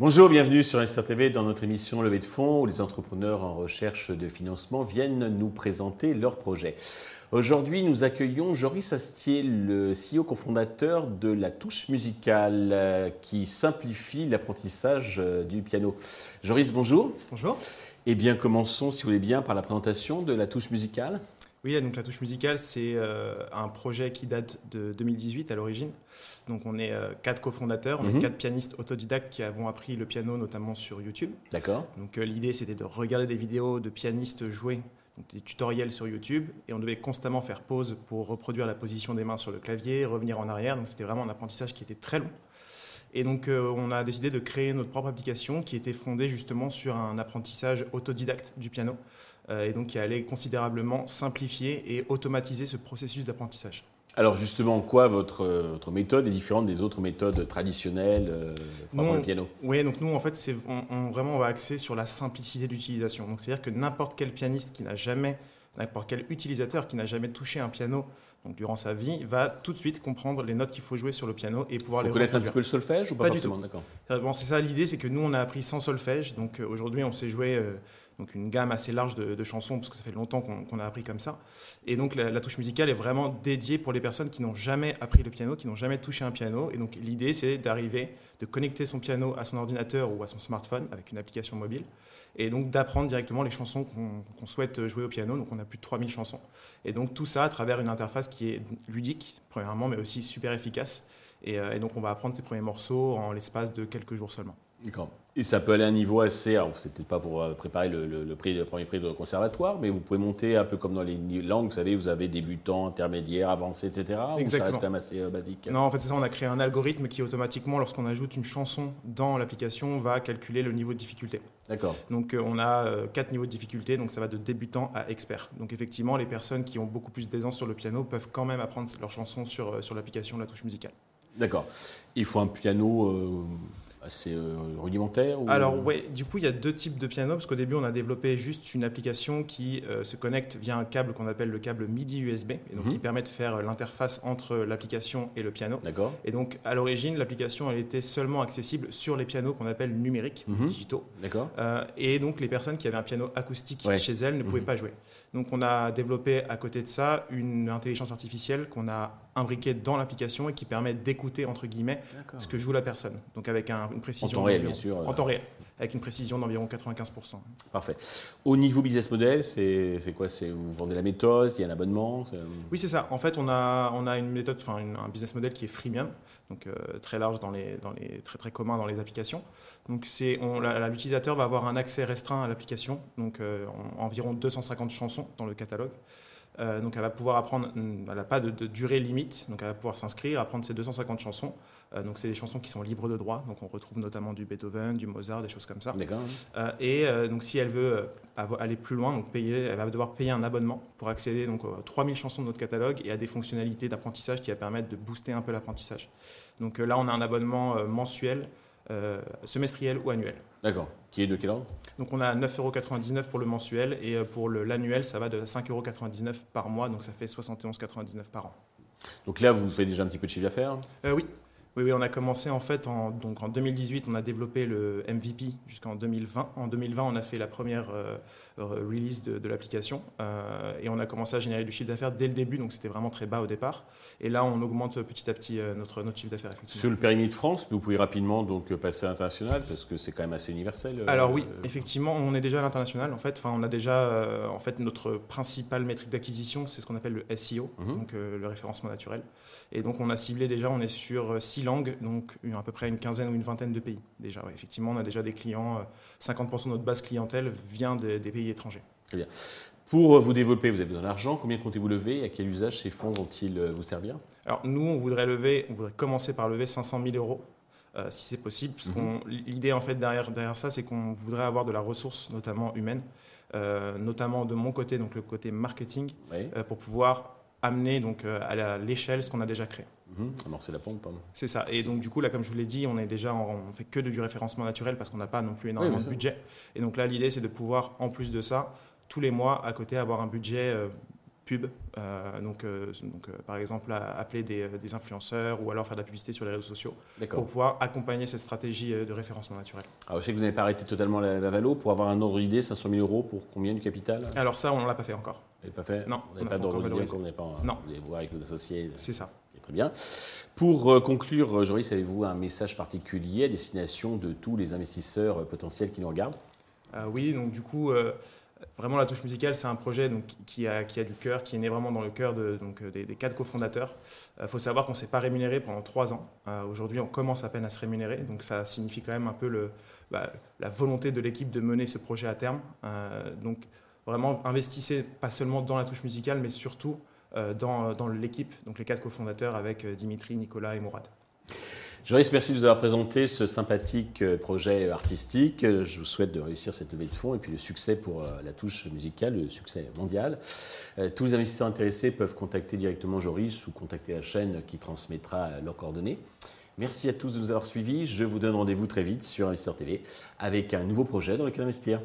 Bonjour, bienvenue sur TV dans notre émission Levée de fonds où les entrepreneurs en recherche de financement viennent nous présenter leurs projets. Aujourd'hui, nous accueillons Joris Astier, le CEO cofondateur de La Touche Musicale, euh, qui simplifie l'apprentissage euh, du piano. Joris, bonjour. Bonjour. Eh bien, commençons, si vous voulez bien, par la présentation de La Touche Musicale. Oui, donc la touche musicale, c'est euh, un projet qui date de 2018 à l'origine. Donc on est euh, quatre cofondateurs, on est mhm. quatre pianistes autodidactes qui avons appris le piano notamment sur YouTube. D'accord. Donc euh, l'idée c'était de regarder des vidéos de pianistes jouer, des tutoriels sur YouTube, et on devait constamment faire pause pour reproduire la position des mains sur le clavier, revenir en arrière. Donc c'était vraiment un apprentissage qui était très long. Et donc, on a décidé de créer notre propre application qui était fondée justement sur un apprentissage autodidacte du piano. Euh, et donc qui allait considérablement simplifier et automatiser ce processus d'apprentissage. Alors justement, quoi votre, votre, méthode est différente des autres méthodes traditionnelles euh, pour le piano? Oui, donc nous en fait, c'est, on, vraiment on va axer sur la simplicité d'utilisation. Donc c'est-à-dire que n'importe quel pianiste qui n'a jamais, n'importe quel utilisateur qui n'a jamais touché un piano donc, durant sa vie, va tout de suite comprendre les notes qu'il faut jouer sur le piano et pouvoir faut les connaître un petit peu le solfège ou pas, forcément D'accord. Bon, c'est ça l'idée, c'est que nous on a appris sans solfège. Donc aujourd'hui on sait jouer donc une gamme assez large de, chansons, parce que ça fait longtemps qu'on a appris comme ça. Et donc la, touche musicale est vraiment dédiée pour les personnes qui n'ont jamais appris le piano, qui n'ont jamais touché un piano. Et donc l'idée, c'est d'arriver, de connecter son piano à son ordinateur ou à son smartphone avec une application mobile, et donc d'apprendre directement les chansons qu'on souhaite jouer au piano. Donc on a plus de 3000 chansons. Et donc tout ça à travers une interface qui est ludique, premièrement, mais aussi super efficace. Et, euh, et donc on va apprendre ces premiers morceaux en l'espace de quelques jours seulement. Et ça peut aller à un niveau assez. Alors, c'était pas pour euh, préparer le, prix, le premier prix de conservatoire, mais vous pouvez monter un peu comme dans les langues. Vous savez, vous avez débutant, intermédiaire, avancé, etc. Exactement. Ça reste quand même assez euh, basique. Non, en fait, c'est ça. On a créé un algorithme qui automatiquement, lorsqu'on ajoute une chanson dans l'application, va calculer le niveau de difficulté. D'accord. Donc, euh, on a quatre niveaux de difficulté. Donc, ça va de débutant à expert. Donc, effectivement, les personnes qui ont beaucoup plus d'aisance sur le piano peuvent quand même apprendre leur chanson sur, sur l'application de la touche musicale. D'accord. Il faut un piano assez euh, rudimentaire Alors oui, du coup il y a deux types de piano parce qu'au début on a développé juste une application qui euh, se connecte via un câble qu'on appelle le câble MIDI USB et donc mhm. qui permet de faire l'interface entre l'application et le piano. D'accord. Et donc à l'origine l'application elle était seulement accessible sur les pianos qu'on appelle numériques, mhm. digitaux. D'accord. Euh, et donc les personnes qui avaient un piano acoustique chez elles ne pouvaient mhm. pas jouer. Donc on a développé à côté de ça une intelligence artificielle qu'on a imbriquée dans l'application et qui permet d'écouter entre guillemets ce que joue la personne. Donc avec une précision en temps réel bien sûr. En temps réel avec une précision d'environ 95%. Parfait. Au niveau business model, c'est quoi? Vous vendez la méthode, il y a un abonnement Oui, c'est ça. En fait, on a, on a une méthode, enfin un business model qui est freemium, donc euh, très large dans les, dans les, très très commun dans les applications. Donc c'est, l'utilisateur va avoir un accès restreint à l'application, donc euh, environ 250 chansons dans le catalogue. Euh, donc elle va pouvoir apprendre, hmm, elle n'a pas de, durée limite, donc elle va pouvoir s'inscrire, apprendre ces 250 chansons. Euh, donc c'est des chansons qui sont libres de droit, donc on retrouve notamment du Beethoven, du Mozart, des choses comme ça. D'accord. et donc si elle veut aller plus loin, donc payer, elle va devoir payer un abonnement pour accéder donc aux 3000 chansons de notre catalogue et à des fonctionnalités d'apprentissage qui va permettre de booster un peu l'apprentissage. Donc là on a un abonnement mensuel euh, semestriel ou annuel. D'accord. Qui est de quel ordre? Donc on a 9,99€ pour le mensuel et euh, pour l'annuel, ça va de 5,99€ par mois, donc ça fait 71,99€ par an. Donc là, vous faites déjà un petit peu de chiffre d'affaires? Euh, Oui. Oui, oui, on a commencé en fait en, donc en 2018, on a développé le MVP jusqu'en 2020. En 2020, on a fait la première euh, release de, l'application euh, et on a commencé à générer du chiffre d'affaires dès le début, donc c'était vraiment très bas au départ. Et là, on augmente petit à petit euh, notre, notre chiffre d'affaires. Sur le périmètre France, vous pouvez rapidement donc passer à l'international parce que c'est quand même assez universel. Alors oui, effectivement, on est déjà à l'international. En fait, enfin, on a déjà en fait notre principale métrique d'acquisition, c'est ce qu'on appelle le SEO, mhm. donc le référencement naturel. Et donc on a ciblé déjà, on est sur six langues, donc à peu près une quinzaine ou une vingtaine de pays déjà. effectivement, on a déjà des clients, 50% de notre base clientèle vient des, pays étrangers. Très bien. Pour vous développer, vous avez besoin d'argent. Combien comptez-vous lever? Et à quel usage ces fonds vont-ils euh, vous servir? Alors nous, on voudrait lever, on voudrait commencer par lever 500 000 euros. Euh, si c'est possible, parce mhm. l'idée en fait derrière, derrière ça, c'est qu'on voudrait avoir de la ressource, notamment humaine, euh, notamment de mon côté, donc le côté marketing, pour pouvoir amener donc à l'échelle ce qu'on a déjà créé. Mmh, amorcer la pompe. C'est ça. Et donc, du coup, là, comme je vous l'ai dit, on est déjà, on fait que du référencement naturel parce qu'on n'a pas non plus énormément de budget. Et donc là, l'idée, c'est de pouvoir, en plus de ça, tous les mois, à côté, avoir un budget pub. Euh, donc, euh, donc euh, par exemple, appeler des, des, influenceurs ou alors faire de la publicité sur les réseaux sociaux pour pouvoir accompagner cette stratégie de référencement naturel. Alors, je sais que vous n'avez pas arrêté totalement la, Valo. Pour avoir un ordre d'idée, 500 000 euros pour combien du capital? Alors, ça, on ne l'a pas fait encore. Vous n'avez pas fait? Non. Vous n'avez pas d'ordre d'idée Vous n'avez pas Non. Vous voir avec vos associés C'est ça. Très bien. Pour conclure, Joris, avez-vous un message particulier à destination de tous les investisseurs potentiels qui nous regardent? Oui, donc du coup, Vraiment, la touche musicale, c'est un projet qui, a, du cœur, qui est né vraiment dans le cœur euh, des, quatre cofondateurs. Il euh, faut savoir qu'on ne s'est pas rémunéré pendant trois ans. Euh, aujourd'hui, on commence à peine à se rémunérer. Donc, ça signifie quand même un peu bah, la volonté de l'équipe de mener ce projet à terme. donc, vraiment, investissez pas seulement dans la touche musicale, mais surtout dans, dans l'équipe, donc les quatre cofondateurs avec Dimitri, Nicolas et Mourad. Joris, merci de nous avoir présenté ce sympathique euh, projet artistique. Je vous souhaite de réussir cette levée de fonds et puis le succès pour euh, la touche musicale, le succès mondial. Euh, tous les investisseurs intéressés peuvent contacter directement Joris ou contacter la chaîne qui transmettra leurs coordonnées. Merci à tous de nous avoir suivis. Je vous donne rendez-vous très vite sur Investisseur TV avec un nouveau projet dans lequel investir.